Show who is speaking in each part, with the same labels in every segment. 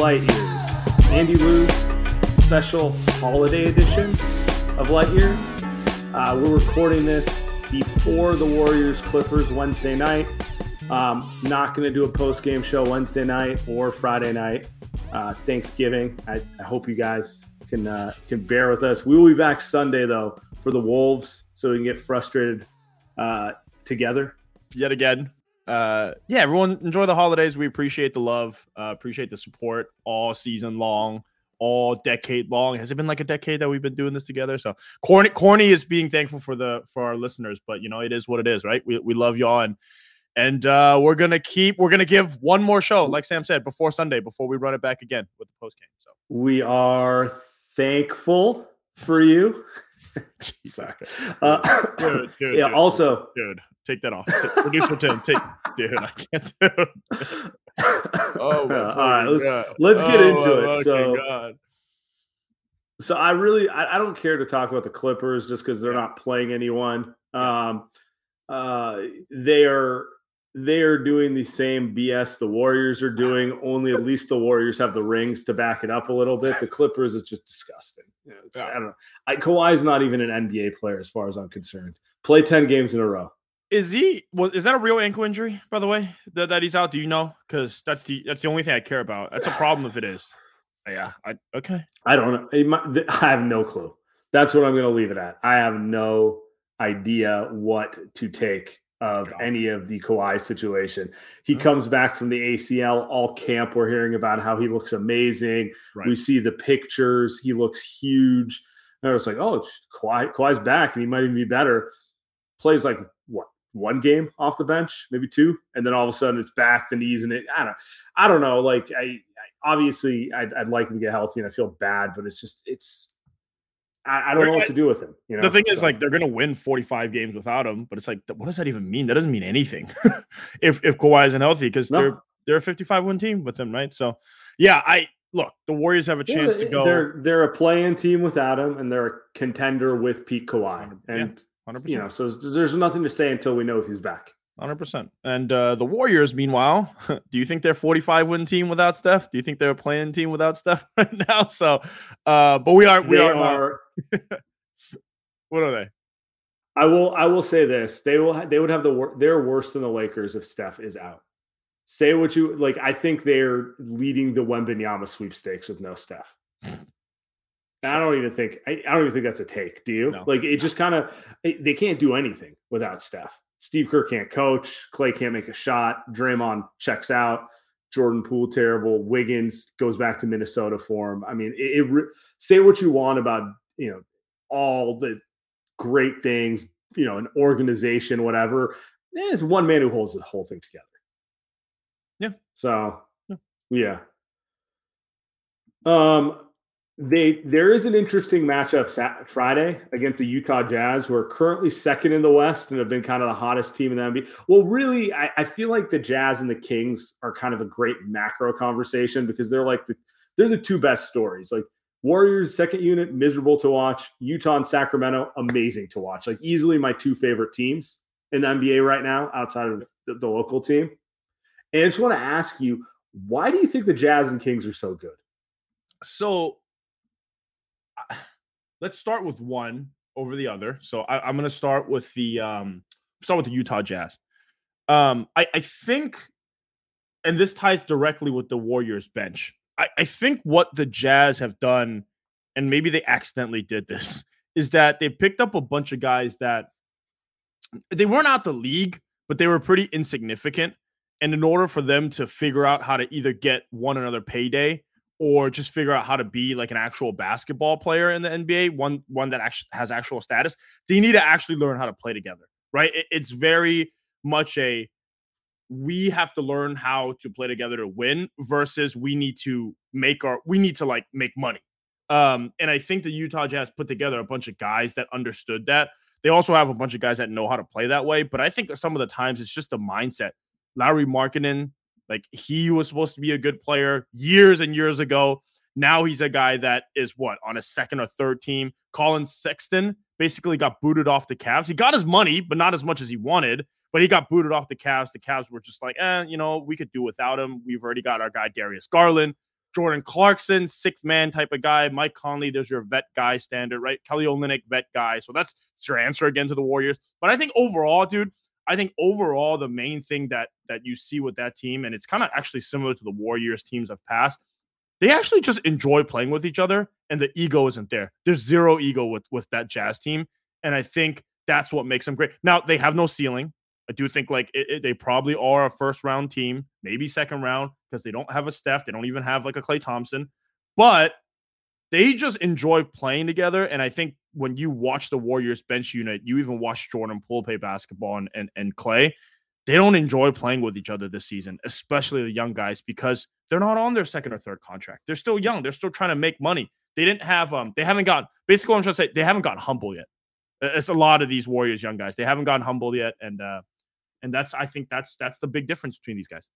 Speaker 1: Light Years, Andy Liu special holiday edition of Light Years. Uh, we're recording this before the Warriors Clippers Wednesday night. Um, not going to do a post game show Wednesday night or Friday night. Uh, Thanksgiving. I, I hope you guys can uh, can bear with us. We will be back Sunday though for the Wolves, so we can get frustrated uh, together.
Speaker 2: yet again. Uh, yeah, everyone enjoy the holidays. We appreciate the love, uh, appreciate the support all season long, all decade long. Has it been like a decade that we've been doing this together? So corny, corny is being thankful for the for our listeners, but you know it is what it is, right? We we love y'all and and uh, we're gonna keep we're gonna give one more show, like Sam said, before Sunday, before we run it back again with the post game. So
Speaker 1: We are thankful for you.
Speaker 2: Jesus
Speaker 1: Uh,
Speaker 2: Dude, dude,
Speaker 1: yeah.
Speaker 2: dude,
Speaker 1: Also,
Speaker 2: dude, take that off. Producer Tim, take dude, I can't do it. Oh, my
Speaker 1: all right. Let's, let's get
Speaker 2: Oh,
Speaker 1: into it.
Speaker 2: fucking
Speaker 1: So,
Speaker 2: God.
Speaker 1: so I really, I, I don't care to talk about the Clippers just because they're not playing anyone. Um, uh, they are they are doing the same BS the Warriors are doing. Only at least the Warriors have the rings to back it up a little bit. The Clippers is just disgusting. You know, it's- I don't know. I, Kawhi's not even an NBA player as far as I'm concerned. Play ten games in a row.
Speaker 2: Is he was is that a real ankle injury, by the way? That, that he's out? Do you know? Because that's the that's the only thing I care about. That's a problem if it is. Yeah. I okay.
Speaker 1: I don't know. Might- I have no clue. That's what I'm going to leave it at. I have no idea what to take of
Speaker 2: God.
Speaker 1: any of the Kawhi situation. He
Speaker 2: Oh.
Speaker 1: comes back from the ACL all camp. We're hearing about how he looks amazing.
Speaker 2: Right.
Speaker 1: We see the pictures. He looks huge. And I was like, oh, Kawhi, Kawhi's back and he might even be better. Plays like what? One game off the bench, maybe two, and then all of a sudden it's back, the knees, and it. I don't, I don't know. Like I, I obviously I'd, I'd like him to get healthy, and I feel bad, but it's just it's I, I don't know what to do with him. You know,
Speaker 2: the thing is, like, they're gonna win 45 games without him, but it's like, what does that even mean? That doesn't mean anything if if Kawhi isn't healthy because
Speaker 1: No.
Speaker 2: they're they're a 55 win team with him, right? So yeah, I look, the Warriors have a
Speaker 1: yeah,
Speaker 2: chance to go
Speaker 1: They're they're a playing team without him, and they're a contender with Pete Kawhi,
Speaker 2: Yeah.
Speaker 1: And
Speaker 2: 100
Speaker 1: you know, so there's nothing to say until we know if he's back.
Speaker 2: Hundred percent. And uh, the Warriors, meanwhile, do you think they're forty-five win team without Steph? Do you think they're a playing team without Steph right now? So, uh, but we are. We
Speaker 1: They
Speaker 2: are.
Speaker 1: are.
Speaker 2: What are they?
Speaker 1: I will. I will say this: they will. They would have the. wor- They're worse than the Lakers if Steph is out. Say what you like. I think they're leading the Wembanyama sweepstakes with no Steph. I don't even think. I, I don't even think that's a take. Do you?
Speaker 2: No.
Speaker 1: Like it just kind of. They can't do anything without Steph. Steve Kerr can't coach. Klay can't make a shot. Draymond checks out. Jordan Poole terrible. Wiggins goes back to Minnesota for him. I mean, it, it say what you want about you know all the great things, you know, an organization, whatever. There's one man who holds the whole thing together.
Speaker 2: Yeah.
Speaker 1: So,
Speaker 2: Yeah.
Speaker 1: yeah. Um, they there is an interesting matchup Sat- Friday against the Utah Jazz, who are currently second in the West and have been kind of the hottest team in the NBA. Well, really, I, I feel like the Jazz and the Kings are kind of a great macro conversation because they're like the they're the two best stories. Like Warriors second unit miserable to watch. Utah and Sacramento amazing to watch. Like easily my two favorite teams in the NBA right now outside of the, the local team. And I just want to ask you, why do you think the Jazz and Kings are so good?
Speaker 2: So let's start with one over the other. So I, am going to start with the um, start with the Utah Jazz. Um, I, I think, and this ties directly with the Warriors bench. I, I think what the Jazz have done, and maybe they accidentally did this, is that they picked up a bunch of guys that they weren't out the league, but they were pretty insignificant. And in order for them to figure out how to either get one another payday or just figure out how to be like an actual basketball player in the NBA, one one that actually has actual status, they need to actually learn how to play together, right? It, it's very much a we have to learn how to play together to win versus we need to make our we need to like make money. Um, and I think the Utah Jazz put together a bunch of guys that understood that. They also have a bunch of guys that know how to play that way, but I think some of the times it's just the mindset. Lauri Markkanen like he was supposed to be a good player years and years ago. Now he's a guy that is what on a second or third team. Collin Sexton basically got booted off the Cavs. He got his money, but not as much as he wanted. But he got booted off the Cavs. The Cavs were just like, eh, you know, we could do without him. We've already got our guy Darius Garland, Jordan Clarkson, sixth man type of guy. Mike Conley, there's your vet guy standard, right? Kelly Olynyk, vet guy. So that's, that's your answer again to the Warriors. But I think overall, dude, I think overall the main thing that that you see with that team, and it's kind of actually similar to the Warriors teams of past, they actually just enjoy playing with each other, and the ego isn't there. There's zero ego with with that Jazz team, and I think that's what makes them great. Now they have no ceiling. I do think like it, it, they probably are a first round team, maybe second round because they don't have a Steph, they don't even have like a Klay Thompson, but they just enjoy playing together. And I think when you watch the Warriors bench unit, you even watch Jordan Poole play basketball and, and, and Klay, they don't enjoy playing with each other this season, especially the young guys, because they're not on their second or third contract. They're still young. They're still trying to make money. They didn't have um they haven't got basically what I'm trying to say, they haven't gotten humble yet. It's a lot of these Warriors young guys. They haven't gotten humble yet. And uh and that's I think that's that's the big difference between these guys.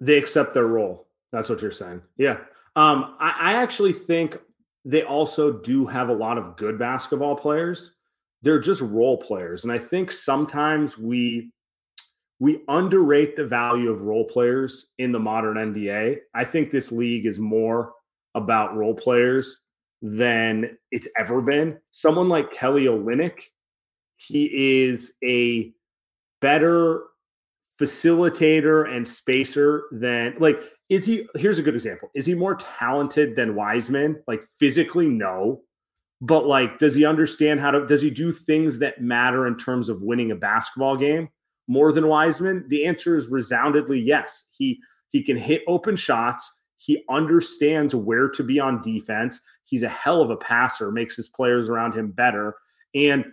Speaker 1: They accept their role. That's what you're saying. Yeah. Um, I, I actually think they also do have a lot of good basketball players. They're just role players. And I think sometimes we we underrate the value of role players in the modern NBA. I think this league is more about role players than it's ever been. Someone like Kelly Olynyk, he is a better facilitator and spacer than like is he here's a good example. Is he more talented than wiseman like physically no. But like does he understand how to does he do things that matter in terms of winning a basketball game more than wiseman the answer is resoundingly yes. He he can hit open shots. He understands where to be on defense. He's a hell of a passer makes his players around him better. And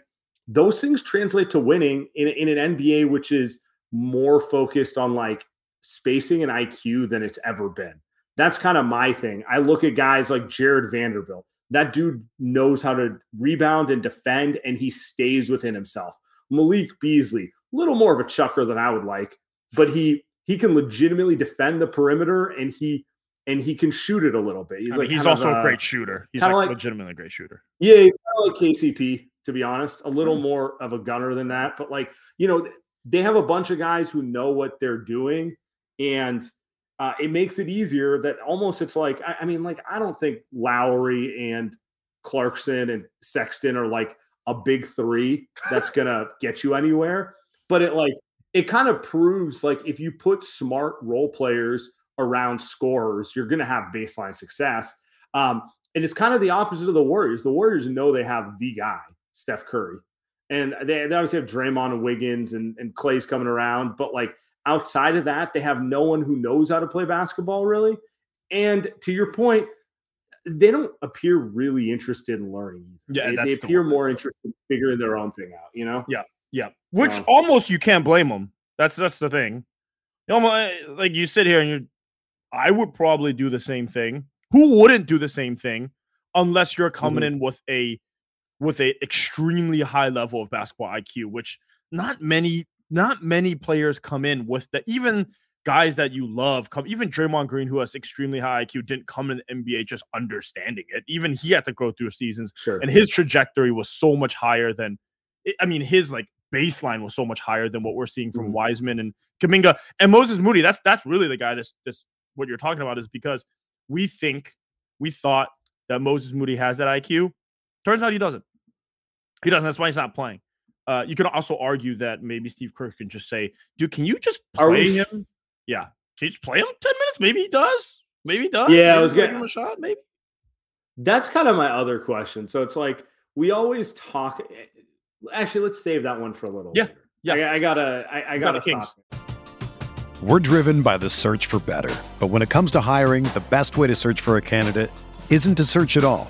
Speaker 1: those things translate to winning in, in an nba which is more focused on like spacing and IQ than it's ever been. That's kind of my thing. I look at guys like Jared Vanderbilt. That dude knows how to rebound and defend, and he stays within himself. Malik Beasley, a little more of a chucker than I would like, but he he can legitimately defend the perimeter and he and he can shoot it a little bit.
Speaker 2: He's I mean, like he's also a, a great shooter. He's like, like legitimately a great shooter.
Speaker 1: Yeah, he's kind of like KCP to be honest, a little mm-hmm. more of a gunner than that. But like you know, they have a bunch of guys who know what they're doing, and uh, it makes it easier. That almost it's like I, I mean, like I don't think Lauri and Clarkson and Sexton are like a big three that's gonna get you anywhere. But it like it kind of proves like if you put smart role players around scorers, you're gonna have baseline success. Um, and it's kind of the opposite of the Warriors. The Warriors know they have the guy, Steph Curry. And they, they obviously have Draymond and Wiggins and, and Klay's coming around, but like outside of that, they have no one who knows how to play basketball really. And to your point, they don't appear really interested in learning.
Speaker 2: Yeah,
Speaker 1: they, they appear the more interested in figuring their own thing out. You know?
Speaker 2: Yeah, yeah. Which almost you can't blame them. That's that's the thing. You know, like you sit here and you, I would probably do the same thing. Who wouldn't do the same thing unless you're coming mm-hmm. in with a with a extremely high level of basketball IQ, which not many not many players come in with that. Even guys that you love come. Even Draymond Green, who has extremely high IQ, didn't come in the NBA just understanding it. Even he had to go through seasons,
Speaker 1: Sure.
Speaker 2: and his trajectory was so much higher than. I mean, his like baseline was so much higher than what we're seeing from
Speaker 1: Mhm.
Speaker 2: Wiseman and Kuminga and Moses Moody. That's that's really the guy. That's that's what you're talking about is because we think we thought that Moses Moody has that IQ. Turns out he doesn't. He doesn't. That's why he's not playing. Uh, you can also argue that maybe Steve Kerr can just say, "Dude, can you just play
Speaker 1: we-
Speaker 2: him? Yeah, can you just play him ten minutes? Maybe he does. Maybe he does.
Speaker 1: Yeah, I was
Speaker 2: we'll
Speaker 1: gonna-
Speaker 2: give him a shot. Maybe.
Speaker 1: That's kind of my other question. So it's like we always talk. eh, Actually, let's save that one for a little.
Speaker 2: Yeah,
Speaker 1: later.
Speaker 2: yeah.
Speaker 1: I, I gotta. I, I
Speaker 2: got
Speaker 1: gotta.
Speaker 2: the Kings.
Speaker 3: We're driven by the search for better. But when it comes to hiring, the best way to search for a candidate isn't to search at all.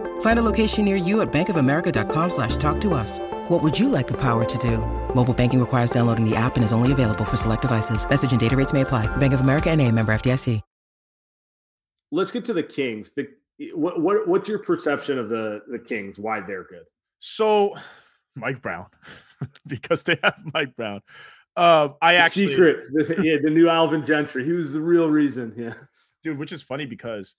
Speaker 4: Find a location near you at bankofamerica.com slash talk to us. What would you like the power to do? Mobile banking requires downloading the app and is only available for select devices. Message and data rates may apply. Bank of America and a member FDIC.
Speaker 1: Let's get to the Kings. The what, what what's your perception of the the Kings? Why they're good?
Speaker 2: So, Mike Brown, because they have Mike Brown. Um, I
Speaker 1: The
Speaker 2: actually
Speaker 1: secret, the, yeah, the new Alvin Gentry. He was the real reason. Yeah,
Speaker 2: dude, which is funny because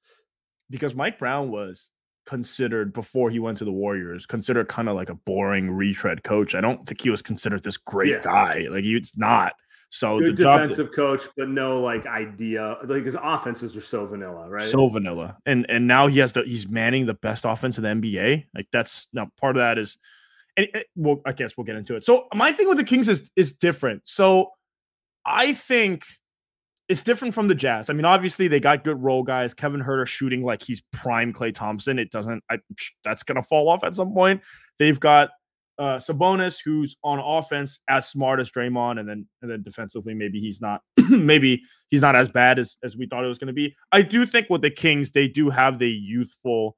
Speaker 2: because Mike Brown was considered before he went to the Warriors, considered kind of like a boring retread coach. I don't think he was considered this great
Speaker 1: Yeah.
Speaker 2: guy. Like he's not. So
Speaker 1: good
Speaker 2: the job that-
Speaker 1: defensive coach, but no like idea. Like his offenses are so vanilla, right?
Speaker 2: so vanilla, and and now he has the he's manning the best offense in the NBA. Like that's now part of that is, and it, well, I guess we'll get into it. So my thing with the Kings is is different. So I think it's different from the Jazz. I mean, obviously they got good role guys. Kevin Huerter shooting like he's prime Klay Thompson. It doesn't. I, that's gonna fall off at some point. They've got uh Sabonis, who's on offense as smart as Draymond, and then and then defensively maybe he's not. maybe he's not as bad as as we thought it was to be. I do think with the Kings, they do have the youthful.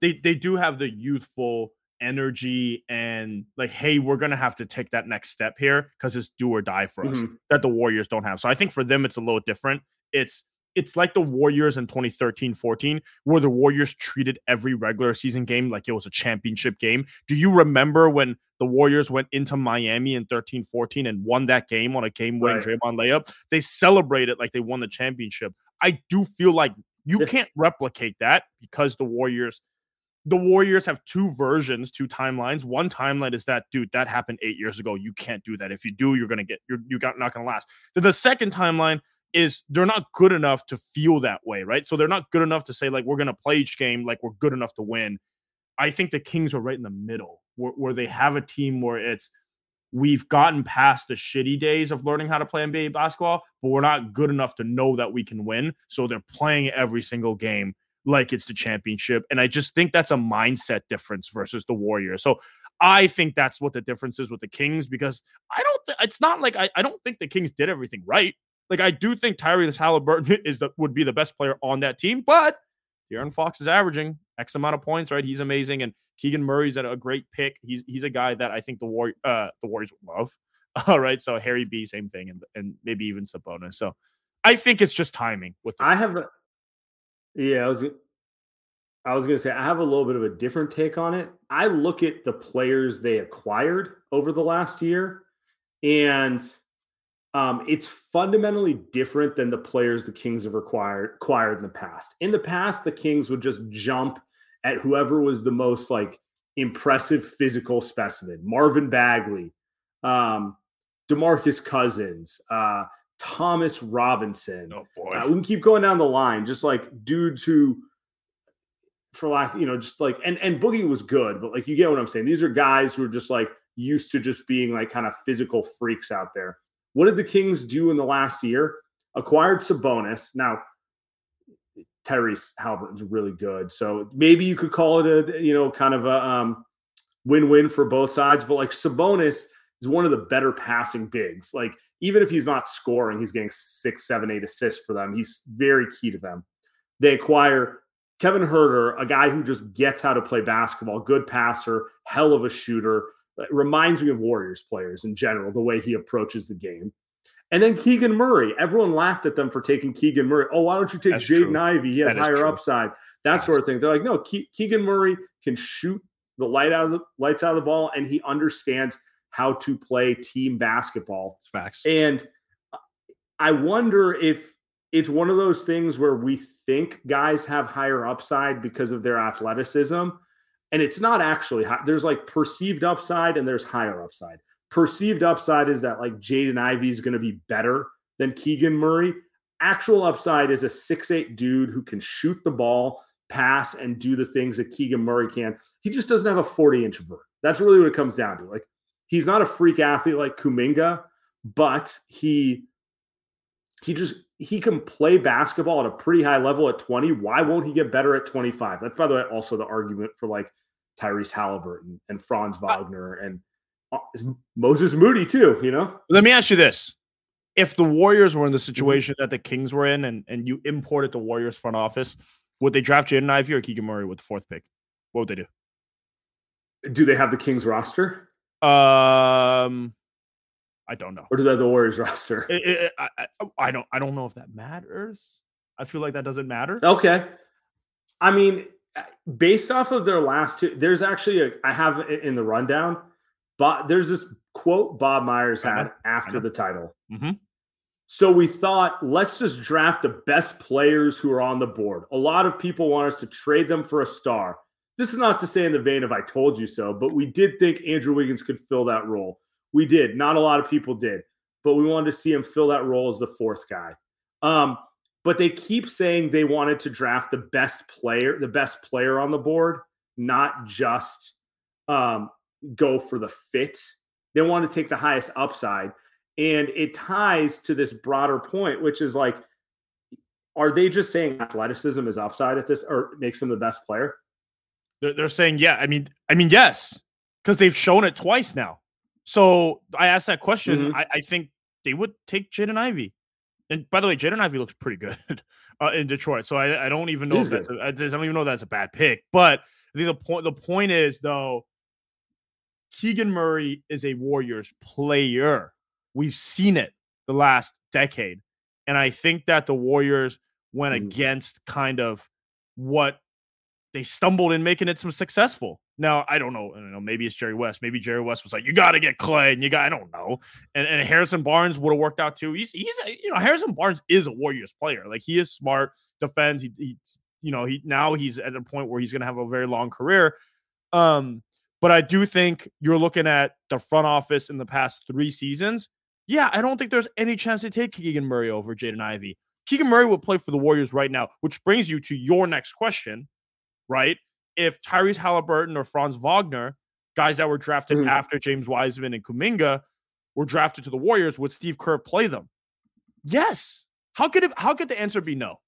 Speaker 2: They they do have the youthful energy and like, hey, we're gonna have to take that next step here because it's do or die for us
Speaker 1: Mhm.
Speaker 2: that the Warriors don't have. So I think for them it's a little different. It's it's like the Warriors in 2013 14, where the Warriors treated every regular season game like it was a championship game. Do you remember when the Warriors went into Miami in 13 14 and won that game on a game winning
Speaker 1: Right.
Speaker 2: Draymond layup? They celebrated like they won the championship. I do feel like you can't replicate that because the Warriors. The Warriors have two versions, two timelines. One timeline is that, dude, that happened eight years ago. You can't do that. If you do, you're gonna get you're you got not gonna last. Then the second timeline is they're not good enough to feel that way, right? So they're not good enough to say like we're gonna play each game like we're good enough to win. I think the Kings are right in the middle, where, where they have a team where it's we've gotten past the shitty days of learning how to play NBA basketball, but we're not good enough to know that we can win. So they're playing every single game like it's the championship. And I just think that's a mindset difference versus the Warriors. So I think that's what the difference is with the Kings because I don't, th- it's not like I, I don't think the Kings did everything right. Like I do think Tyrese Halliburton is the would be the best player on that team, but De'Aaron Fox is averaging X amount of points, right? He's amazing, and Keegan Murray's at a great pick. He's he's a guy that I think the war uh the Warriors would love. All right, so Harry B, same thing, and and maybe even Sabonis. So I think it's just timing with the
Speaker 1: I have a yeah. I was I was going to say, I have a little bit of a different take on it. I look at the players they acquired over the last year, and um, it's fundamentally different than the players the Kings have acquired, acquired in the past. In the past, the Kings would just jump at whoever was the most like impressive physical specimen Marvin Bagley, um, Demarcus Cousins, uh, Thomas Robinson.
Speaker 2: Oh boy.
Speaker 1: Uh, we can keep going down the line, just like dudes who for lack, you know, just like and and Boogie was good, but like you get what I'm saying. These are guys who are just like used to just being like kind of physical freaks out there. What did the Kings do in the last year? Acquired Sabonis. Now, Tyrese Halliburton's really good, so maybe you could call it a you know kind of a um, win-win for both sides. But like Sabonis is one of the better passing bigs. Like even if he's not scoring, he's getting six, seven, eight assists for them. He's very key to them. They acquire Kevin Huerter, a guy who just gets how to play basketball, good passer, hell of a shooter. It reminds me of Warriors players in general, the way he approaches the game. And then Keegan Murray. Everyone laughed at them for taking Keegan Murray. Oh, why don't you take
Speaker 2: That's
Speaker 1: Jaden
Speaker 2: true.
Speaker 1: Ivey? He has higher
Speaker 2: true.
Speaker 1: upside. That sort of thing. They're like, no, Ke- Keegan Murray can shoot the light out of the lights out of the ball, and he understands how to play team basketball.
Speaker 2: It's facts.
Speaker 1: And I wonder if it's one of those things where we think guys have higher upside because of their athleticism. And it's not actually high. There's like perceived upside and there's higher upside. Perceived upside is that like Jaden Ivey is going to be better than Keegan Murray. Actual upside is a six-eight dude who can shoot the ball, pass, and do the things that Keegan Murray can. He just doesn't have a 40 inch vert. That's really what it comes down to. Like he's not a freak athlete like Kuminga, but he he just he can play basketball at a pretty high level at 20. Why won't he get better at 25? That's by the way also the argument for like Tyrese Halliburton and Franz Wagner and uh, Moses Moody too, you know?
Speaker 2: Let me ask you this. If the Warriors were in the situation that the Kings were in and, and you imported the Warriors front office, would they draft Jaden Ivey or Keegan Murray with the fourth pick? What would they do?
Speaker 1: Do they have the Kings roster
Speaker 2: Um, I don't know.
Speaker 1: or do they have the Warriors roster?
Speaker 2: It- it- I, I, I don't. I don't know if that matters. I feel like that doesn't matter.
Speaker 1: Okay. I mean, uh, based off of their last two, there's actually a I have it in the rundown, but there's this quote Bob Myers had after the title.
Speaker 2: Mhm.
Speaker 1: So we thought, let's just draft the best players who are on the board. A lot of people want us to trade them for a star. This is not to say in the vein of I told you so, but we did think Andrew Wiggins could fill that role. We did. Not a lot of people did, but we wanted to see him fill that role as the fourth guy. Um, but they keep saying they wanted to draft the best player, the best player on the board, not just um, go for the fit. They want to take the highest upside. And it ties to this broader point, which is like, are they just saying athleticism is upside at this or makes them the best player?
Speaker 2: They're, they're saying, yeah. I mean, I mean, yes, because they've shown it twice now. So I asked that question.
Speaker 1: Mhm.
Speaker 2: I, I think they would take Jaden Ivey. And by the way, Jaden Ivey looks pretty good uh, in Detroit. So I, I don't even know
Speaker 1: He's
Speaker 2: if that's a, I don't even know if that's a bad pick. But I think the point the point is though, Keegan Murray is a Warriors player. We've seen it the last decade. And I think that the Warriors went
Speaker 1: Mm.
Speaker 2: against kind of what they stumbled in making it some successful. Now, I don't know. I don't know. Maybe it's Jerry West. Maybe Jerry West was like, you got to get Klay and you got, I don't know. And, and Harrison Barnes would have worked out too. He's, he's, you know, Harrison Barnes is a Warriors player. Like he is smart, defends. He, he you know, he, now he's at a point where he's going to have a very long career. Um, but I do think you're looking at the front office in the past three seasons. Yeah, I don't think there's any chance to take Keegan Murray over Jaden Ivey. Keegan Murray will play for the Warriors right now, which brings you to your next question, right? If Tyrese Halliburton or Franz Wagner, guys that were drafted
Speaker 1: Mhm.
Speaker 2: after James Wiseman and Kuminga, were drafted to the Warriors, would Steve Kerr play them? Yes. How could it? How could the answer be no?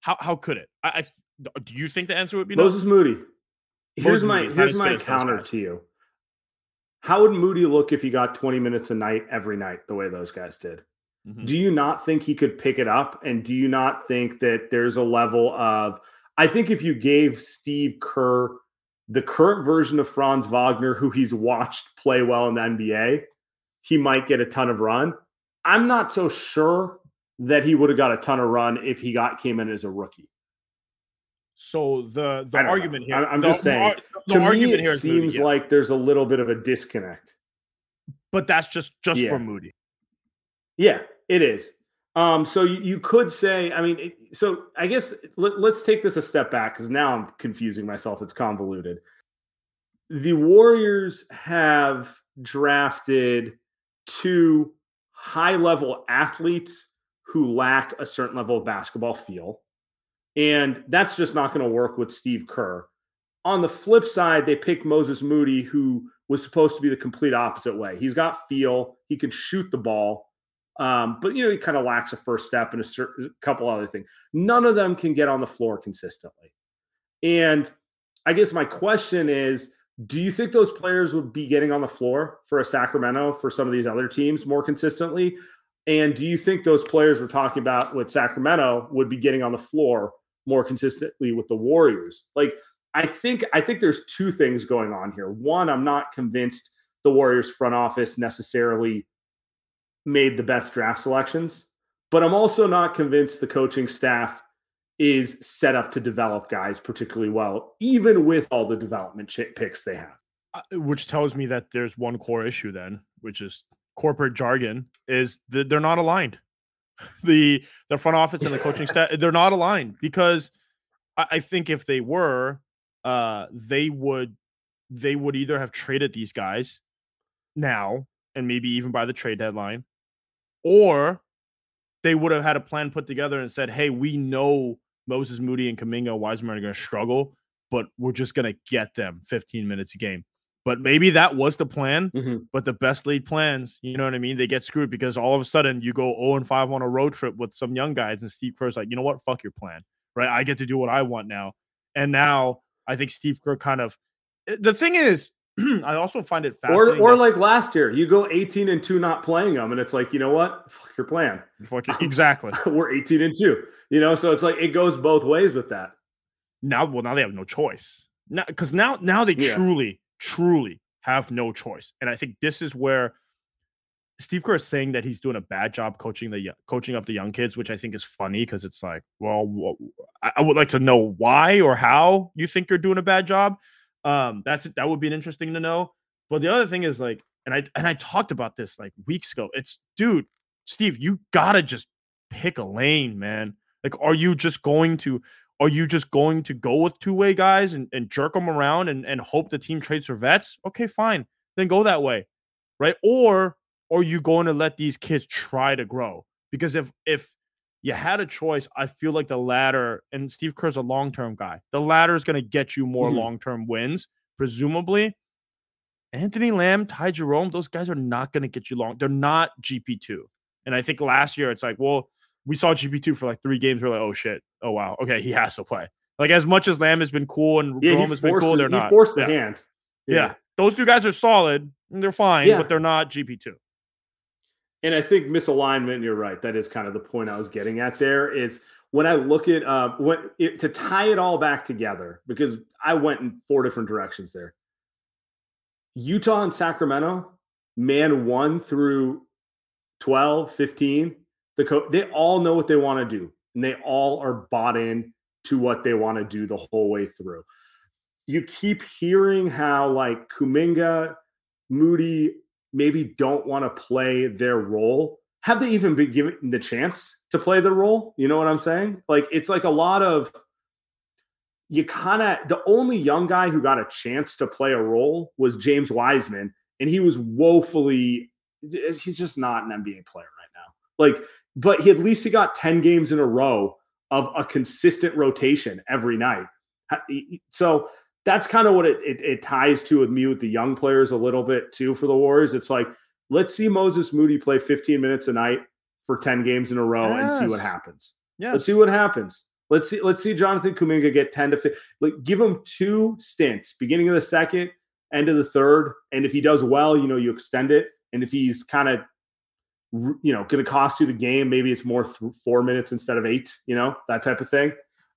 Speaker 2: How how could it? I, I do you think the answer would be no?
Speaker 1: Moses Moody. Here's
Speaker 2: Moses
Speaker 1: my
Speaker 2: Moody
Speaker 1: here's my
Speaker 2: good as those
Speaker 1: counter to you. How would Moody look if he got 20 minutes a night every night the way those guys did?
Speaker 2: Mhm.
Speaker 1: Do you not think he could pick it up? And do you not think that there's a level of I think if you gave Steve Kerr the current version of Franz Wagner, who he's watched play well in the NBA, he might get a ton of run. I'm not so sure that he would have got a ton of run if he got came in as a rookie.
Speaker 2: So the the argument
Speaker 1: know.
Speaker 2: here,
Speaker 1: I'm
Speaker 2: the,
Speaker 1: just saying.
Speaker 2: The,
Speaker 1: to me, it seems Moody, like there's a little bit of a disconnect.
Speaker 2: But that's just just yeah. for Moody.
Speaker 1: Yeah, it is. Um, so you, you could say, I mean, so I guess let, us take this a step back because now I'm confusing myself. It's convoluted. The Warriors have drafted two high level athletes who lack a certain level of basketball feel. And that's just not going to work with Steve Kerr. On the flip side, they picked Moses Moody, who was supposed to be the complete opposite way. He's got feel, he can shoot the ball, um, but you know he kind of lacks a first step and a certain couple other things. None of them can get on the floor consistently. And I guess my question is, do you think those players would be getting on the floor for a Sacramento for some of these other teams more consistently? And do you think those players we're talking about with Sacramento would be getting on the floor more consistently with the Warriors? Like, I think I think there's two things going on here. One, I'm not convinced the Warriors front office necessarily made the best draft selections, but I'm also not convinced the coaching staff is set up to develop guys particularly well, even with all the development picks they have.
Speaker 2: Uh, which tells me that there's one core issue then, which is corporate jargon, is that they're not aligned. the the front office and the coaching staff they're not aligned because I, I think if they were, uh, they would they would either have traded these guys now and maybe even by the trade deadline, or they would have had a plan put together and said, "Hey, we know Moses Moody and Kuminga Wiseman are going to struggle, but we're just going to get them 15 minutes a game." But maybe that was the plan. Mm-hmm. But the best lead plans, you know what I mean? They get screwed because all of a sudden you go 0 and 5 on a road trip with some young guys, and Steve Kerr's like, you know what? Fuck your plan, right? I get to do what I want now. And now I think Steve Kerr kind of. Eh, the thing is, I also find it fascinating.
Speaker 1: Or, or like last year, you go 18 and 2 not playing them, and it's like, you know what? Fuck your plan.
Speaker 2: Exactly.
Speaker 1: We're 18 and 2. You know, so it's like it goes both ways with that.
Speaker 2: Now, well, now they have no choice. Now, because now, now they yeah. truly, truly have no choice. And I think this is where Steve Kerr is saying that he's doing a bad job coaching the coaching up the young kids, which I think is funny because it's like, well, I would like to know why or how you think you're doing a bad job. Um, that's that would be an interesting to know. But the other thing is like, and I and I talked about this like weeks ago. It's dude, Steve, you gotta just pick a lane, man. Like, are you just going to are you just going to go with two way guys and, and jerk them around and, and hope the team trades for vets? Okay, fine. Then go that way. Right. Or are you going to let these kids try to grow? Because if, if you had a choice, I feel like the latter, and Steve Kerr's a long term guy, the latter is going to get you more mm-hmm. long term wins, presumably. Anthony Lamb, Ty Jerome, those guys are not going to get you long. They're not GP2. And I think last year it's like, well, we saw GP2 for like three games. We're like, oh shit, oh wow, okay, he has to play. Like as much as Lamb has been cool and yeah, Jerome has been cool, they're
Speaker 1: he
Speaker 2: not.
Speaker 1: He forced the yeah. hand.
Speaker 2: Yeah. yeah. those two guys are solid. they're fine, but they're not GP2.
Speaker 1: And I think misalignment. You're right. That is kind of the point I was getting at. There is when I look at uh, when it, to tie it all back together because I went in four different directions there. Utah and Sacramento, man one through 12, 15 the co- they all know what they want to do and they all are bought in to what they want to do the whole way through. You keep hearing how like Kuminga, Moody maybe don't want to play their role. Have they even been given the chance to play the role? You know what I'm saying? Like it's like a lot of you kind of the only young guy who got a chance to play a role was James Wiseman, and he was woefully he's just not an NBA player right now. Like but he at least he got 10 games in a row of a consistent rotation every night. So that's kind of what it, it, it, ties to with me with the young players a little bit too for the Warriors. It's like, let's see Moses Moody play 15 minutes a night for 10 games in a row yes. and see what happens. Yeah. Let's see what happens. Let's see, let's see Jonathan Kuminga get 10 to 15. Like give him two stints, beginning of the second, end of the third. And if he does well, you know, you extend it. And if he's kind of you know, going to cost you the game. Maybe it's more th- four minutes instead of eight, you know, that type of thing.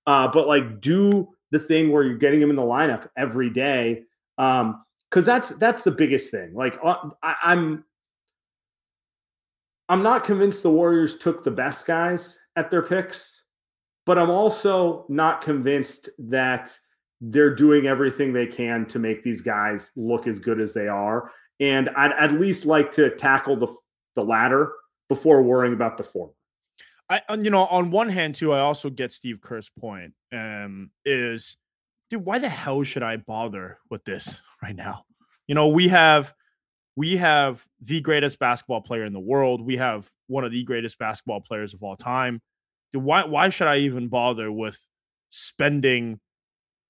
Speaker 1: Uh, but like do the thing where you're getting him in the lineup every day. Um, cause that's, that's the biggest thing. Like uh, I, I'm, I'm not convinced the Warriors took the best guys at their picks. but I'm also not convinced that they're doing everything they can to make these guys look as good as they are. And I'd at least like to tackle the the latter before worrying about the former.
Speaker 2: I, you know, on one hand, too, I also get Steve Kerr's point. Um, is dude, why the hell should I bother with this right now? You know, we have we have the greatest basketball player in the world. We have one of the greatest basketball players of all time. Dude, why why should I even bother with spending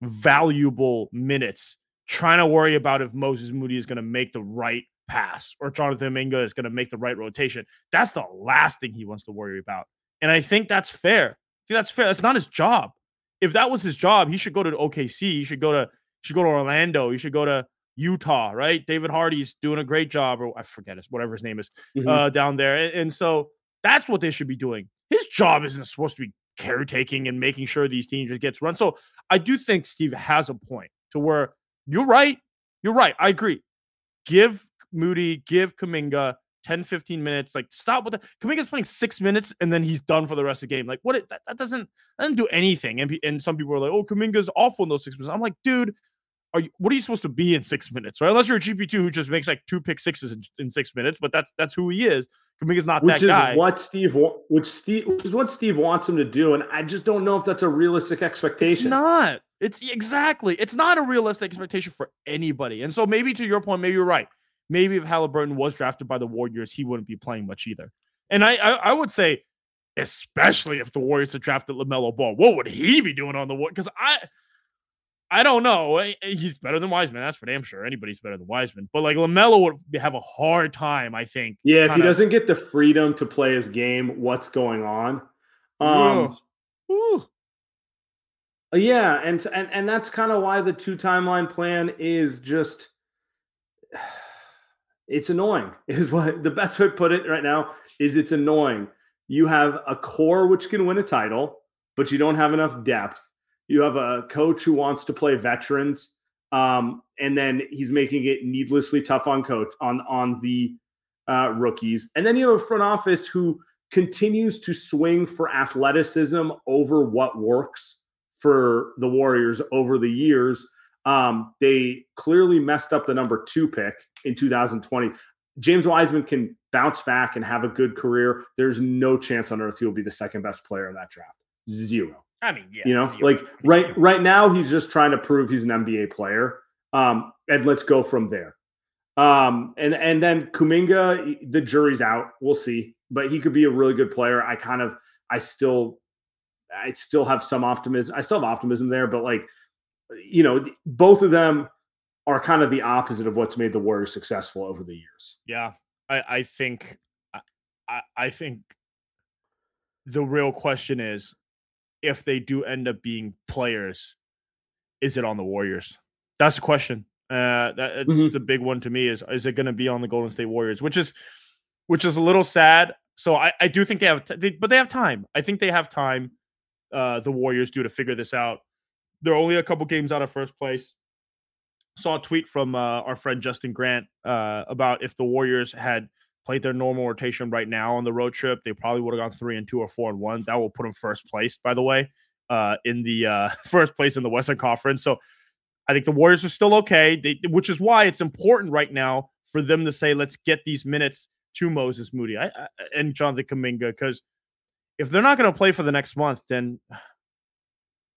Speaker 2: valuable minutes trying to worry about if Moses Moody is going to make the right pass or Jonathan Kuminga is going to make the right rotation? That's the last thing he wants to worry about. And I think that's fair. See, that's fair. That's not his job. If that was his job, he should go to OKC. He should go to should go to Orlando. He should go to Utah, right? David Hardy's doing a great job, or I forget his whatever his name is mm-hmm. uh, down there. And, and so that's what they should be doing. His job isn't supposed to be caretaking and making sure these teams just gets run. So I do think Steve has a point to where you're right. You're right. I agree. Give Moody, give Kuminga 10, 15 minutes. Like stop with that. Kuminga's playing six minutes and then he's done for the rest of the game. Like what? That, that doesn't that doesn't do anything. And and some people are like, oh, Kuminga's awful in those six minutes. I'm like, dude, are you, what are you supposed to be in six minutes, right? Unless you're a GP two who just makes like two pick sixes in, in six minutes, but that's that's who he is. Kuminga's not
Speaker 1: which
Speaker 2: that guy.
Speaker 1: Which is what Steve, which Steve, which is what Steve wants him to do, and I just don't know if that's a realistic expectation.
Speaker 2: It's not. It's exactly. It's not a realistic expectation for anybody. And so maybe to your point, maybe you're right. Maybe if Halliburton was drafted by the Warriors, he wouldn't be playing much either. And I, I, I would say, especially if the Warriors had drafted Lamelo Ball, what would he be doing on the Warriors? Because I I don't know. He's better than Wiseman. That's for damn sure. Anybody's better than Wiseman. But like Lamelo would have a hard time, I think.
Speaker 1: Yeah, if he doesn't get the freedom to play his game, what's going on? Um, uh, yeah, and and and that's kind of why the two timeline plan is just it's annoying. Is what the best way to put it right now is it's annoying. You have a core which can win a title, but you don't have enough depth you have a coach who wants to play veterans, um, and then he's making it needlessly tough on coach on on the uh, rookies. And then you have a front office who continues to swing for athleticism over what works for the Warriors over the years. Um, they clearly messed up the number two pick in 2020. James Wiseman can bounce back and have a good career. There's no chance on earth he will be the second best player in that draft. Zero.
Speaker 2: I mean, yeah,
Speaker 1: you know, zero. like right right now he's just trying to prove he's an NBA player. Um, and let's go from there. Um, and and then Kuminga, the jury's out. We'll see, but he could be a really good player. I kind of, I still, I still have some optimism. I still have optimism there, but like, you know, both of them are kind of the opposite of what's made the Warriors successful over the years.
Speaker 2: Yeah, I, I think, I, I think the real question is if they do end up being players, is it on the Warriors? That's the question. Uh, that it's mm-hmm. the big one to me. Is is it going to be on the Golden State Warriors? Which is, which is a little sad. So I, I do think they have, t- they, but they have time. I think they have time. Uh, the Warriors do to figure this out. They're only a couple games out of first place. Saw a tweet from uh, our friend Justin Grant uh, about if the Warriors had played their normal rotation right now on the road trip, they probably would have gone three and two or four and one. That will put them first place, by the way, uh, in the uh, first place in the Western Conference. So I think the Warriors are still okay, they, which is why it's important right now for them to say, let's get these minutes to Moses Moody I, I, and Jonathan Kuminga because if they're not going to play for the next month, then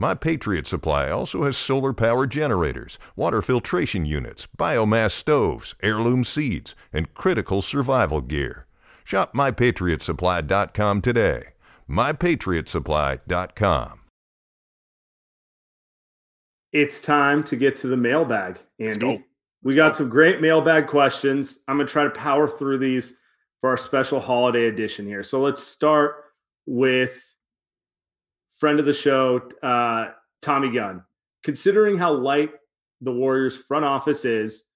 Speaker 5: My Patriot Supply also has solar power generators, water filtration units, biomass stoves, heirloom seeds, and critical survival gear. Shop mypatriotsupply.com today. mypatriotsupply.com.
Speaker 1: It's time to get to the mailbag, Andy. We got some great mailbag questions. I'm going to try to power through these for our special holiday edition here. So let's start with friend of the show, uh, Tommy Gunn. Considering how light the Warriors front office is,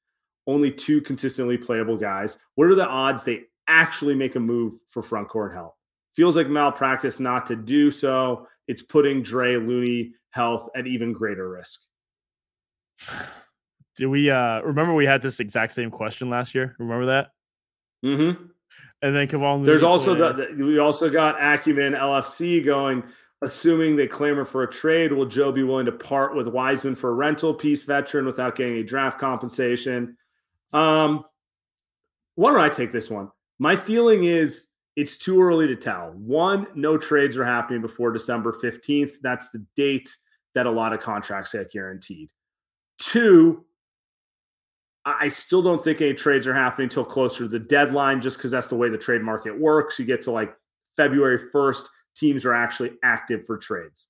Speaker 1: only two consistently playable guys. What are the odds they actually make a move for front court help? Feels like malpractice not to do so. It's putting Dre Looney health at even greater risk.
Speaker 2: Do we uh remember we had this exact same question last year? Remember that?
Speaker 1: Mm-hmm.
Speaker 2: And then Kevon.
Speaker 1: There's also the, the, we also got Acumen LFC going assuming they clamor for a trade, will Joe be willing to part with Wiseman for a rental piece veteran without getting a draft compensation? Um, why don't I take this one? My feeling is it's too early to tell. One, no trades are happening before December 15th. That's the date that a lot of contracts get guaranteed. Two, I still don't think any trades are happening until closer to the deadline, just because that's the way the trade market works. You get to like February 1st, teams are actually active for trades.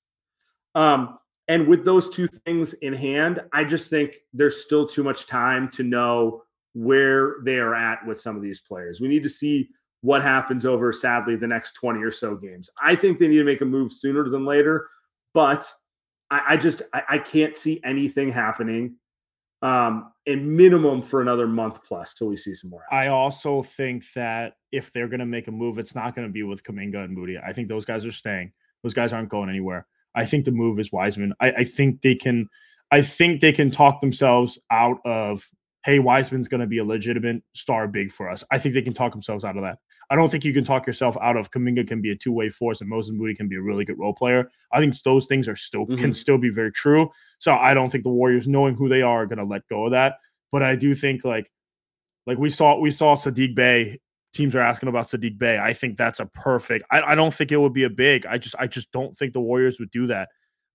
Speaker 1: Um, and with those two things in hand, I just think there's still too much time to know where they are at with some of these players. We need to see what happens over, sadly, the next 20 or so games. I think they need to make a move sooner than later, but I, I just I, I, can't see anything happening um, in minimum for another month plus till we see some more.
Speaker 2: Action. I also think that if they're going to make a move, it's not going to be with Kuminga and Moody. I think those guys are staying. Those guys aren't going anywhere. I think the move is Wiseman. I, I think they can. I think they can talk themselves out of hey, Wiseman's going to be a legitimate star big for us. I think they can talk themselves out of that. I don't think you can talk yourself out of Kuminga can be a two way force and Moses Moody can be a really good role player. I think those things are still mm-hmm. can still be very true. So I don't think the Warriors, knowing who they are, are going to let go of that. But I do think like like we saw we saw Saddiq Bey. Teams are asking about Saddiq Bey. I think that's a perfect. I, I don't think it would be a big. I just I just don't think the Warriors would do that.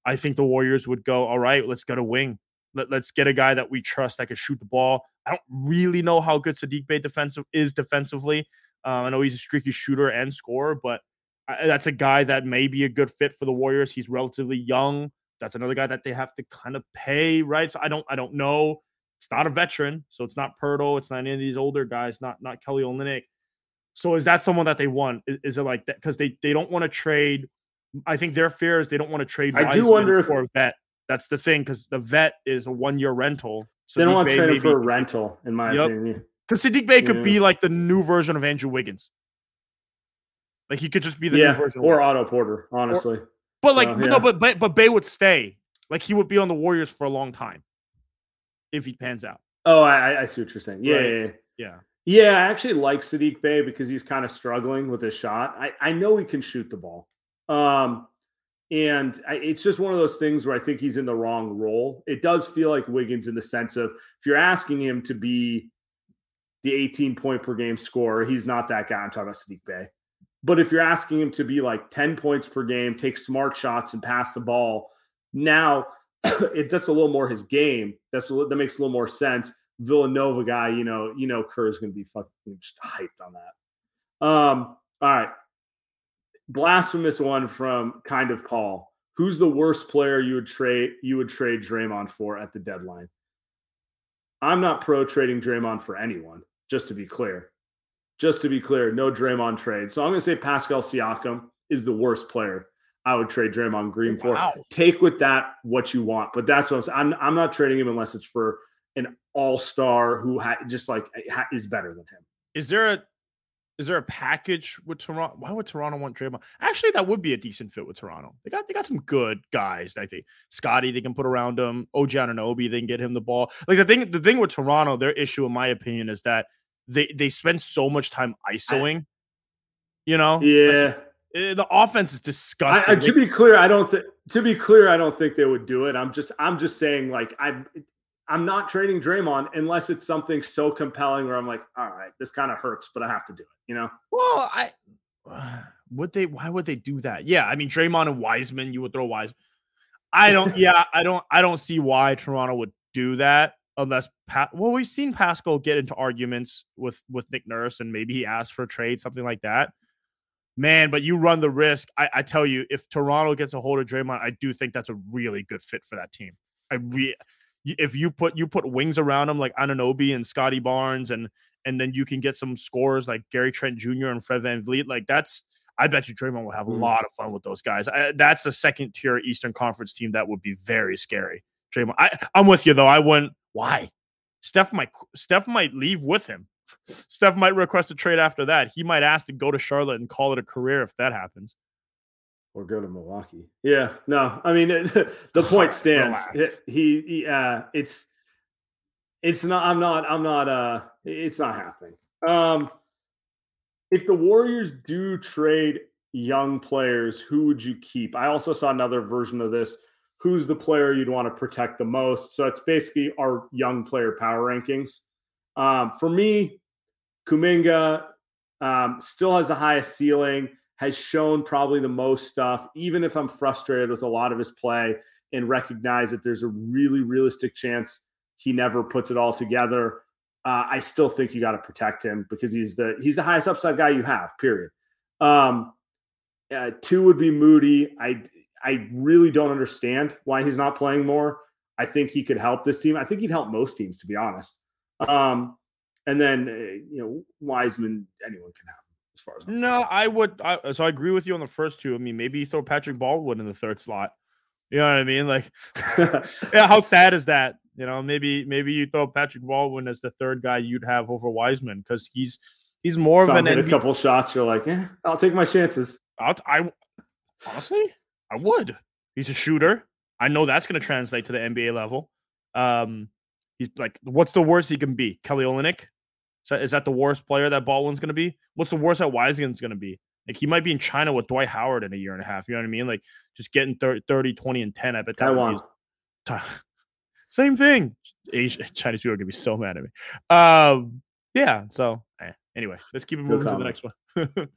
Speaker 2: I think the Warriors would go, all right, let's get a wing. Let, let's get a guy that we trust that can shoot the ball. I don't really know how good Saddiq Bey defensive is defensively. Um, I know he's a streaky shooter and scorer, but I, that's a guy that may be a good fit for the Warriors. He's relatively young. That's another guy that they have to kind of pay, right? So I don't, I don't know. It's not a veteran, so it's not Poeltl. It's not any of these older guys. Not, not Kelly Olynyk. So is that someone that they want? Is, is it like that? Because they they don't want to trade. I think their fear is they don't want to trade.
Speaker 1: I do wonder
Speaker 2: for a vet. That's the thing because the vet is a one year rental.
Speaker 1: So they don't want to trade him for a rental, in my yep. opinion.
Speaker 2: Because Saddiq Bey could yeah. be like the new version of Andrew Wiggins. Like he could just be the
Speaker 1: yeah,
Speaker 2: new version,
Speaker 1: or Otto Porter, honestly.
Speaker 2: Or, but like, so, yeah. no, but, but but Bey would stay. Like he would be on the Warriors for a long time if he pans out.
Speaker 1: Oh, I, I see what you're saying. Yeah, right. yeah, yeah,
Speaker 2: yeah.
Speaker 1: I actually like Saddiq Bey because he's kind of struggling with his shot. I, I know he can shoot the ball. Um, and I, it's just one of those things where I think he's in the wrong role. It does feel like Wiggins in the sense of if you're asking him to be the 18 point per game scorer. He's not that guy. I'm talking about Saddiq Bey. But if you're asking him to be like 10 points per game, take smart shots and pass the ball, now it, that's a little more his game. That's that makes a little more sense. Villanova guy, you know, you know, Kerr is going to be fucking just hyped on that. Um, all right, blasphemous one from kind of Paul. Who's the worst player you would trade you would trade Draymond for at the deadline? I'm not pro trading Draymond for anyone just to be clear. Just to be clear, no Draymond trade. So I'm going to say Pascal Siakam is the worst player I would trade Draymond Green wow. for. Take with that what you want, but that's what I'm saying. I'm, I'm not trading him unless it's for an all star who ha- just like ha- is better than him.
Speaker 2: Is there a is there a package with Toronto? Why would Toronto want Draymond? Actually, that would be a decent fit with Toronto. They got they got some good guys. I think Scotty they can put around him. OG Anunoby they can get him the ball. Like the thing the thing with Toronto, their issue in my opinion is that they they spend so much time isoing. You know,
Speaker 1: yeah.
Speaker 2: Like, the offense is disgusting.
Speaker 1: I, I, to be clear, I don't think. To be clear, I don't think they would do it. I'm just, I'm just saying, like, I'm, I'm not trading Draymond unless it's something so compelling where I'm like, all right, this kind of hurts, but I have to do it. You know?
Speaker 2: Well, I would they. Why would they do that? Yeah, I mean Draymond and Wiseman, you would throw Wiseman. I don't. yeah, I don't. I don't see why Toronto would do that unless. Pa- well, we've seen Pascal get into arguments with with Nick Nurse, and maybe he asked for a trade, something like that. Man, but you run the risk. I, I tell you, if Toronto gets a hold of Draymond, I do think that's a really good fit for that team. I re- if you put you put wings around him like Anunoby and Scotty Barnes and and then you can get some scores like Gary Trent Jr. and Fred VanVleet, like that's I bet you Draymond will have a mm. lot of fun with those guys. I, that's a second tier Eastern Conference team that would be very scary. Draymond, I, I'm with you though. I wouldn't. Why? Steph might Steph might leave with him. Steph might request a trade after that. He might ask to go to Charlotte and call it a career if that happens
Speaker 1: or go to Milwaukee. Yeah, no, I mean the point stands. he, he uh, it's it's not. I'm not. I'm not. Uh, it's not happening. Um, if the Warriors do trade young players, who would you keep? I also saw another version of this. Who's the player you'd want to protect the most? So it's basically our young player power rankings. Um, for me, Kuminga um, still has the highest ceiling has shown probably the most stuff, even if I'm frustrated with a lot of his play and recognize that there's a really realistic chance he never puts it all together. Uh, I still think you got to protect him because he's the he's the highest upside guy you have. Period. Um, uh, two would be Moody. I I really don't understand why he's not playing more. I think he could help this team. I think he'd help most teams, to be honest. Um, and then uh, you know Wiseman, anyone can have as far as
Speaker 2: I'm no, I would. I, so I agree with you on the first two. I mean, maybe you throw Patrick Baldwin in the third slot. You know what I mean? Like, yeah, how sad is that? You know, maybe maybe you throw Patrick Baldwin as the third guy you'd have over Wiseman because he's he's more
Speaker 1: so
Speaker 2: of an.
Speaker 1: NBA... a couple shots, you're like, yeah, I'll take my chances.
Speaker 2: I'll, I honestly, I would. He's a shooter. I know that's going to translate to the NBA level. Um, he's like, what's the worst he can be? Kelly Olynyk. So is that the worst player that Baldwin's going to be? What's the worst that Wiseman's going to be? Like he might be in China with Dwight Howard in a year and a half. You know what I mean? Like just getting 30, 30 20, and 10 at the
Speaker 1: time.
Speaker 2: Same thing. Asian, Chinese people are going to be so mad at me. Um, yeah. So eh. anyway, let's keep it moving no to the next one.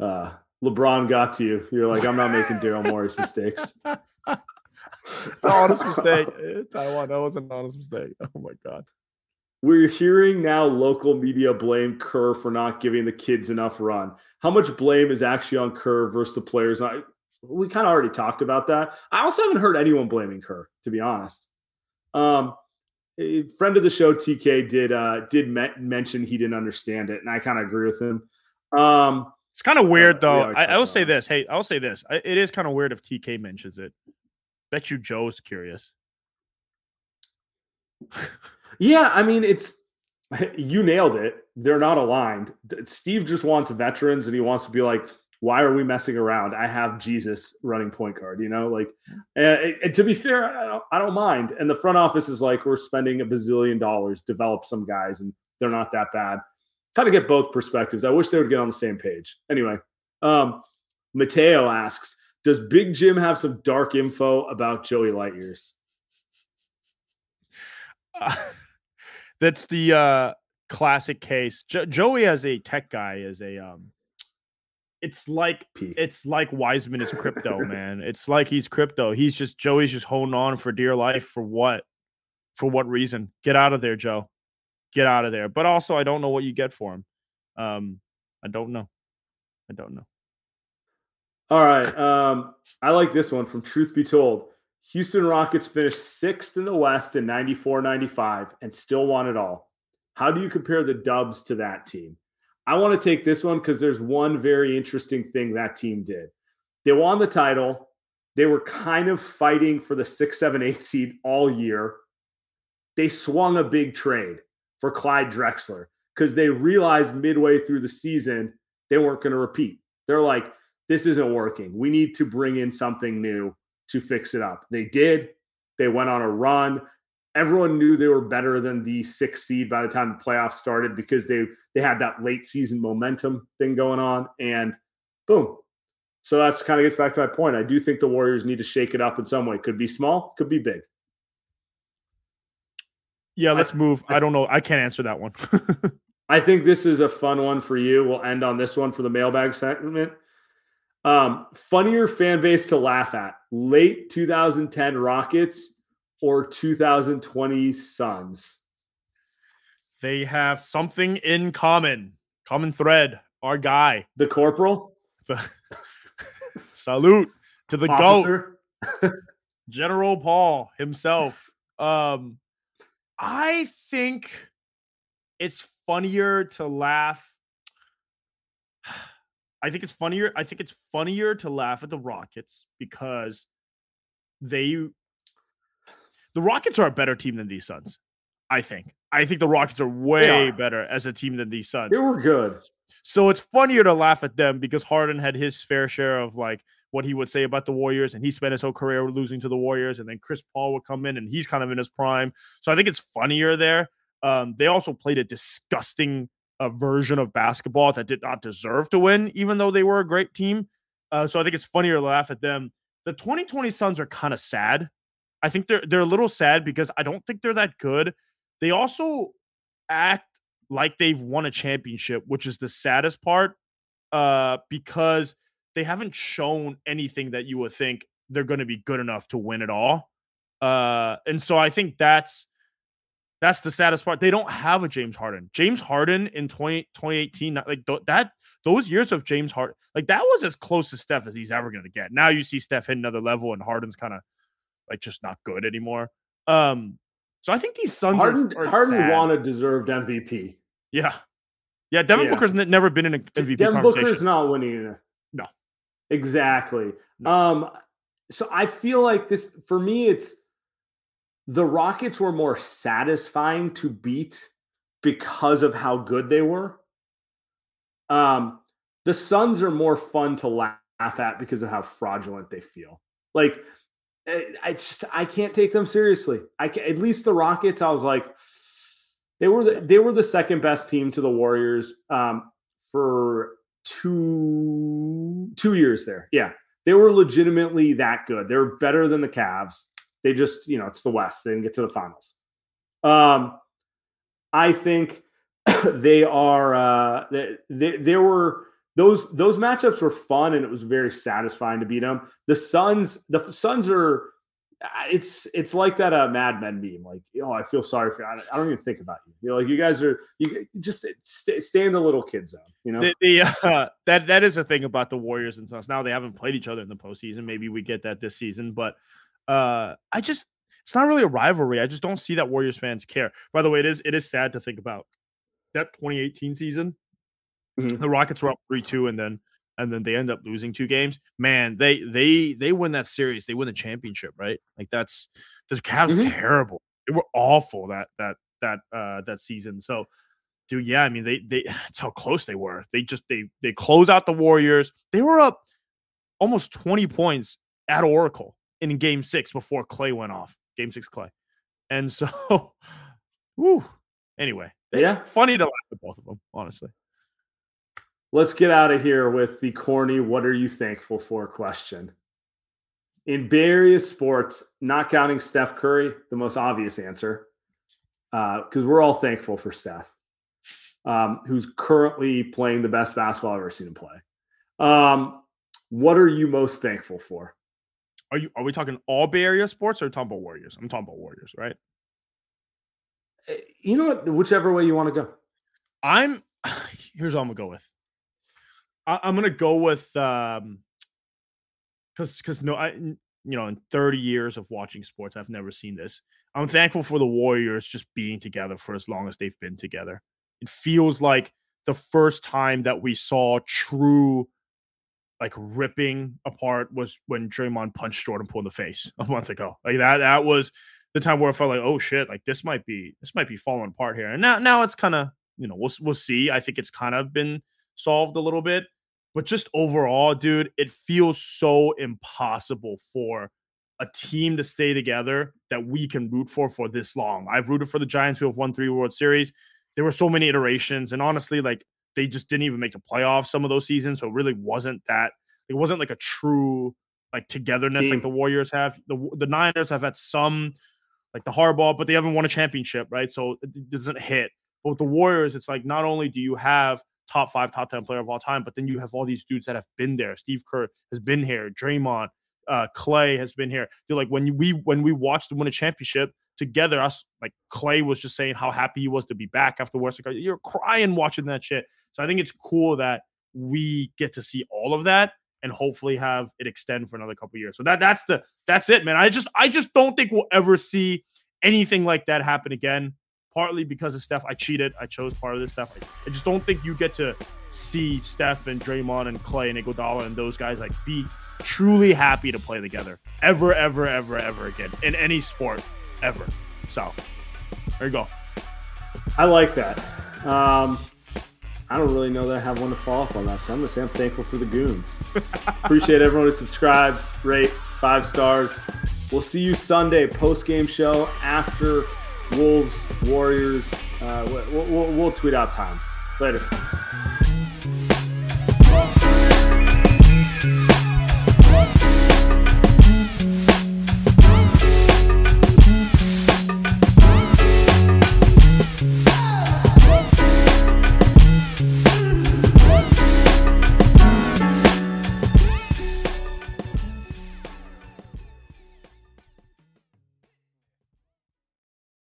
Speaker 1: uh, LeBron got to you. You're like, I'm not making Daryl Morey's mistakes.
Speaker 2: it's an honest mistake. Taiwan, that was an honest mistake. Oh my god.
Speaker 1: We're hearing now local media blame Kerr for not giving the kids enough run. How much blame is actually on Kerr versus the players? I, we kind of already talked about that. I also haven't heard anyone blaming Kerr, to be honest. Um, a friend of the show, TK, did uh, did me- mention he didn't understand it, and I kind of agree with him. Um,
Speaker 2: it's kind of weird, though. I, I, will say this. Hey, I'll say this. It is kind of weird if TK mentions it. Bet you Joe's curious.
Speaker 1: Yeah, I mean, it's you nailed it. They're not aligned. Steve just wants veterans and he wants to be like, why are we messing around? I have Jesus running point guard, you know, like, and, and to be fair, I don't, I don't mind. And the front office is like, we're spending a bazillion dollars, develop some guys, and they're not that bad. Kind of get both perspectives. I wish they would get on the same page. Anyway, um, Mateo asks, does Big Jim have some dark info about Joey Lightyears?
Speaker 2: Uh, that's the uh classic case. Jo- Joey as a tech guy is a um it's like it's like Wiseman is crypto, man. It's like he's crypto. He's just Joey's just holding on for dear life for what? For what reason? Get out of there, Joe. Get out of there. But also I don't know what you get for him. Um I don't know. I don't know.
Speaker 1: All right. Um I like this one from Truth Be Told. Houston Rockets finished sixth in the West in 94 95 and still won it all. How do you compare the Dubs to that team? I want to take this one because there's one very interesting thing that team did. They won the title. They were kind of fighting for the six, seven, eight seed all year. They swung a big trade for Clyde Drexler. because they realized midway through the season they weren't going to repeat. They're like, this isn't working. We need to bring in something new to fix it up. They did. They went on a run. Everyone knew they were better than the sixth seed by the time the playoffs started because they they had that late season momentum thing going on, and boom. So that's kind of gets back to my point. I do think the Warriors need to shake it up in some way. Could be small, could be big.
Speaker 2: Yeah, let's I, move. I, I don't know. I can't answer that one.
Speaker 1: I think this is a fun one for you. We'll end on this one for the mailbag segment. Um, funnier fan base to laugh at: late 2010 Rockets or 2020 Suns.
Speaker 2: They have something in common. Common thread. Our guy,
Speaker 1: the corporal. The
Speaker 2: salute to the Officer. goat, General Paul himself. Um, I think it's funnier to laugh. I think it's funnier. I think it's funnier to laugh at the Rockets because they the Rockets are a better team than these Suns. I think. I think the Rockets are way better as a team than these Suns.
Speaker 1: They were good.
Speaker 2: So it's funnier to laugh at them because Harden had his fair share of like what he would say about the Warriors, and he spent his whole career losing to the Warriors, and then Chris Paul would come in and he's kind of in his prime. So I think it's funnier there. Um, they also played a disgusting uh, version of basketball that did not deserve to win, even though they were a great team. Uh, so I think it's funnier to laugh at them. The 2020 Suns are kind of sad. I think they're they're a little sad because I don't think they're that good. They also act like they've won a championship, which is the saddest part, uh, because they haven't shown anything that you would think they're going to be good enough to win it all. Uh, and so I think that's that's the saddest part. They don't have a James Harden. James Harden in 20, 2018, like th- that, those years of James Harden, like that was as close to Steph as he's ever going to get. Now you see Steph hit another level and Harden's kind of like just not good anymore. Um, so I think these Suns
Speaker 1: Harden,
Speaker 2: are, are
Speaker 1: Harden
Speaker 2: sad.
Speaker 1: won a deserved MVP.
Speaker 2: Yeah. Yeah. Devin yeah. Booker's never been in an MVP
Speaker 1: Devin Booker's not winning.
Speaker 2: No.
Speaker 1: Exactly. Um, so I feel like this, for me, it's, the Rockets were more satisfying to beat because of how good they were. Um, the Suns are more fun to laugh at because of how fraudulent they feel. Like, eh, I just I can't take them seriously. I can, at least the Rockets. I was like, they were the, they were the second best team to the Warriors um, for two two years there. Yeah, they were legitimately that good. They were better than the Cavs. They just, you know, it's the West. They didn't get to the finals. Um, I think they are. Uh, they, they, there were those those matchups were fun and it was very satisfying to beat them. The Suns, the Suns are. It's it's like that uh, Mad Men meme. Like, oh, I feel sorry for you. I, I don't even think about you. You know, like you guys are you just stay, stay in the little kid zone. You know,
Speaker 2: the, the uh, that that is a thing about the Warriors and Suns. Now they haven't played each other in the postseason. Maybe we get that this season, but uh, I just it's not really a rivalry. I just don't see that Warriors fans care. By the way, it is it is sad to think about that 2018 season. Mm-hmm. The Rockets were up three two, and then and then they end up losing two games. Man, they they they win that series. They win the championship, right? Like that's the Cavs mm-hmm. were terrible. They were awful that that that uh that season. So, dude, yeah, I mean they they it's how close they were. They just they they close out the Warriors. They were up almost 20 points at Oracle in game six before Klay went off. Game six Klay. And so whew, anyway, it's yeah. funny to laugh at both of them, honestly.
Speaker 1: Let's get out of here with the corny what are you thankful for question. In various sports, not counting Steph Curry, the most obvious answer, because uh, we're all thankful for Steph, um, who's currently playing the best basketball I've ever seen him play. Um, what are you most thankful for?
Speaker 2: Are you are we talking all Bay Area sports or talking about Warriors? I'm talking about Warriors, right?
Speaker 1: Eh, you know what? Whichever way you want to go.
Speaker 2: I'm here's what I'm gonna go with. I, am gonna go with um because because no I you know in 30 years of watching sports I've never seen this. I'm thankful for the Warriors just being together for as long as they've been together. It feels like the first time that we saw true like ripping apart was when Draymond punched Jordan Poole in the face a month ago. Like that that was the time where I felt like, oh shit, like this might be this might be falling apart here. And now now it's kind of you know, we'll we'll see. I think it's kind of been solved a little bit, but just overall, dude, it feels so impossible for a team to stay together that we can root for for this long. I've rooted for the Giants who have won three World Series. There were so many iterations, and honestly, like they just didn't even make the playoffs some of those seasons, so it really wasn't that. It wasn't like a true like togetherness team. like the Warriors have. The the Niners have had some like the Harbaugh, but they haven't won a championship, right? So it doesn't hit. But with the Warriors, it's like not only do you have top five, top 10 player of all time, but then you have all these dudes that have been there. Steve Kerr has been here, Draymond, uh, Klay has been here. You're like when we when we watched them win a championship together, us like Klay was just saying how happy he was to be back after Western. You're crying watching that shit. So I think it's cool that we get to see all of that and hopefully have it extend for another couple years. So that that's the that's it, man. I just I just don't think we'll ever see anything like that happen again. Partly because of Steph, I cheated. I chose part of this stuff. I, I just don't think you get to see Steph and Draymond and Klay and Iguodala and those guys like be truly happy to play together ever, ever, ever, ever again in any sport ever. So there you go.
Speaker 1: I like that. Um, I don't really know that I have one to follow up on that. So I'm going to say I'm thankful for the goons. Appreciate everyone who subscribes, rate, five stars. We'll see you Sunday, post game show after Wolves, Warriors. Uh, we'll, we'll, we'll tweet out times. Later.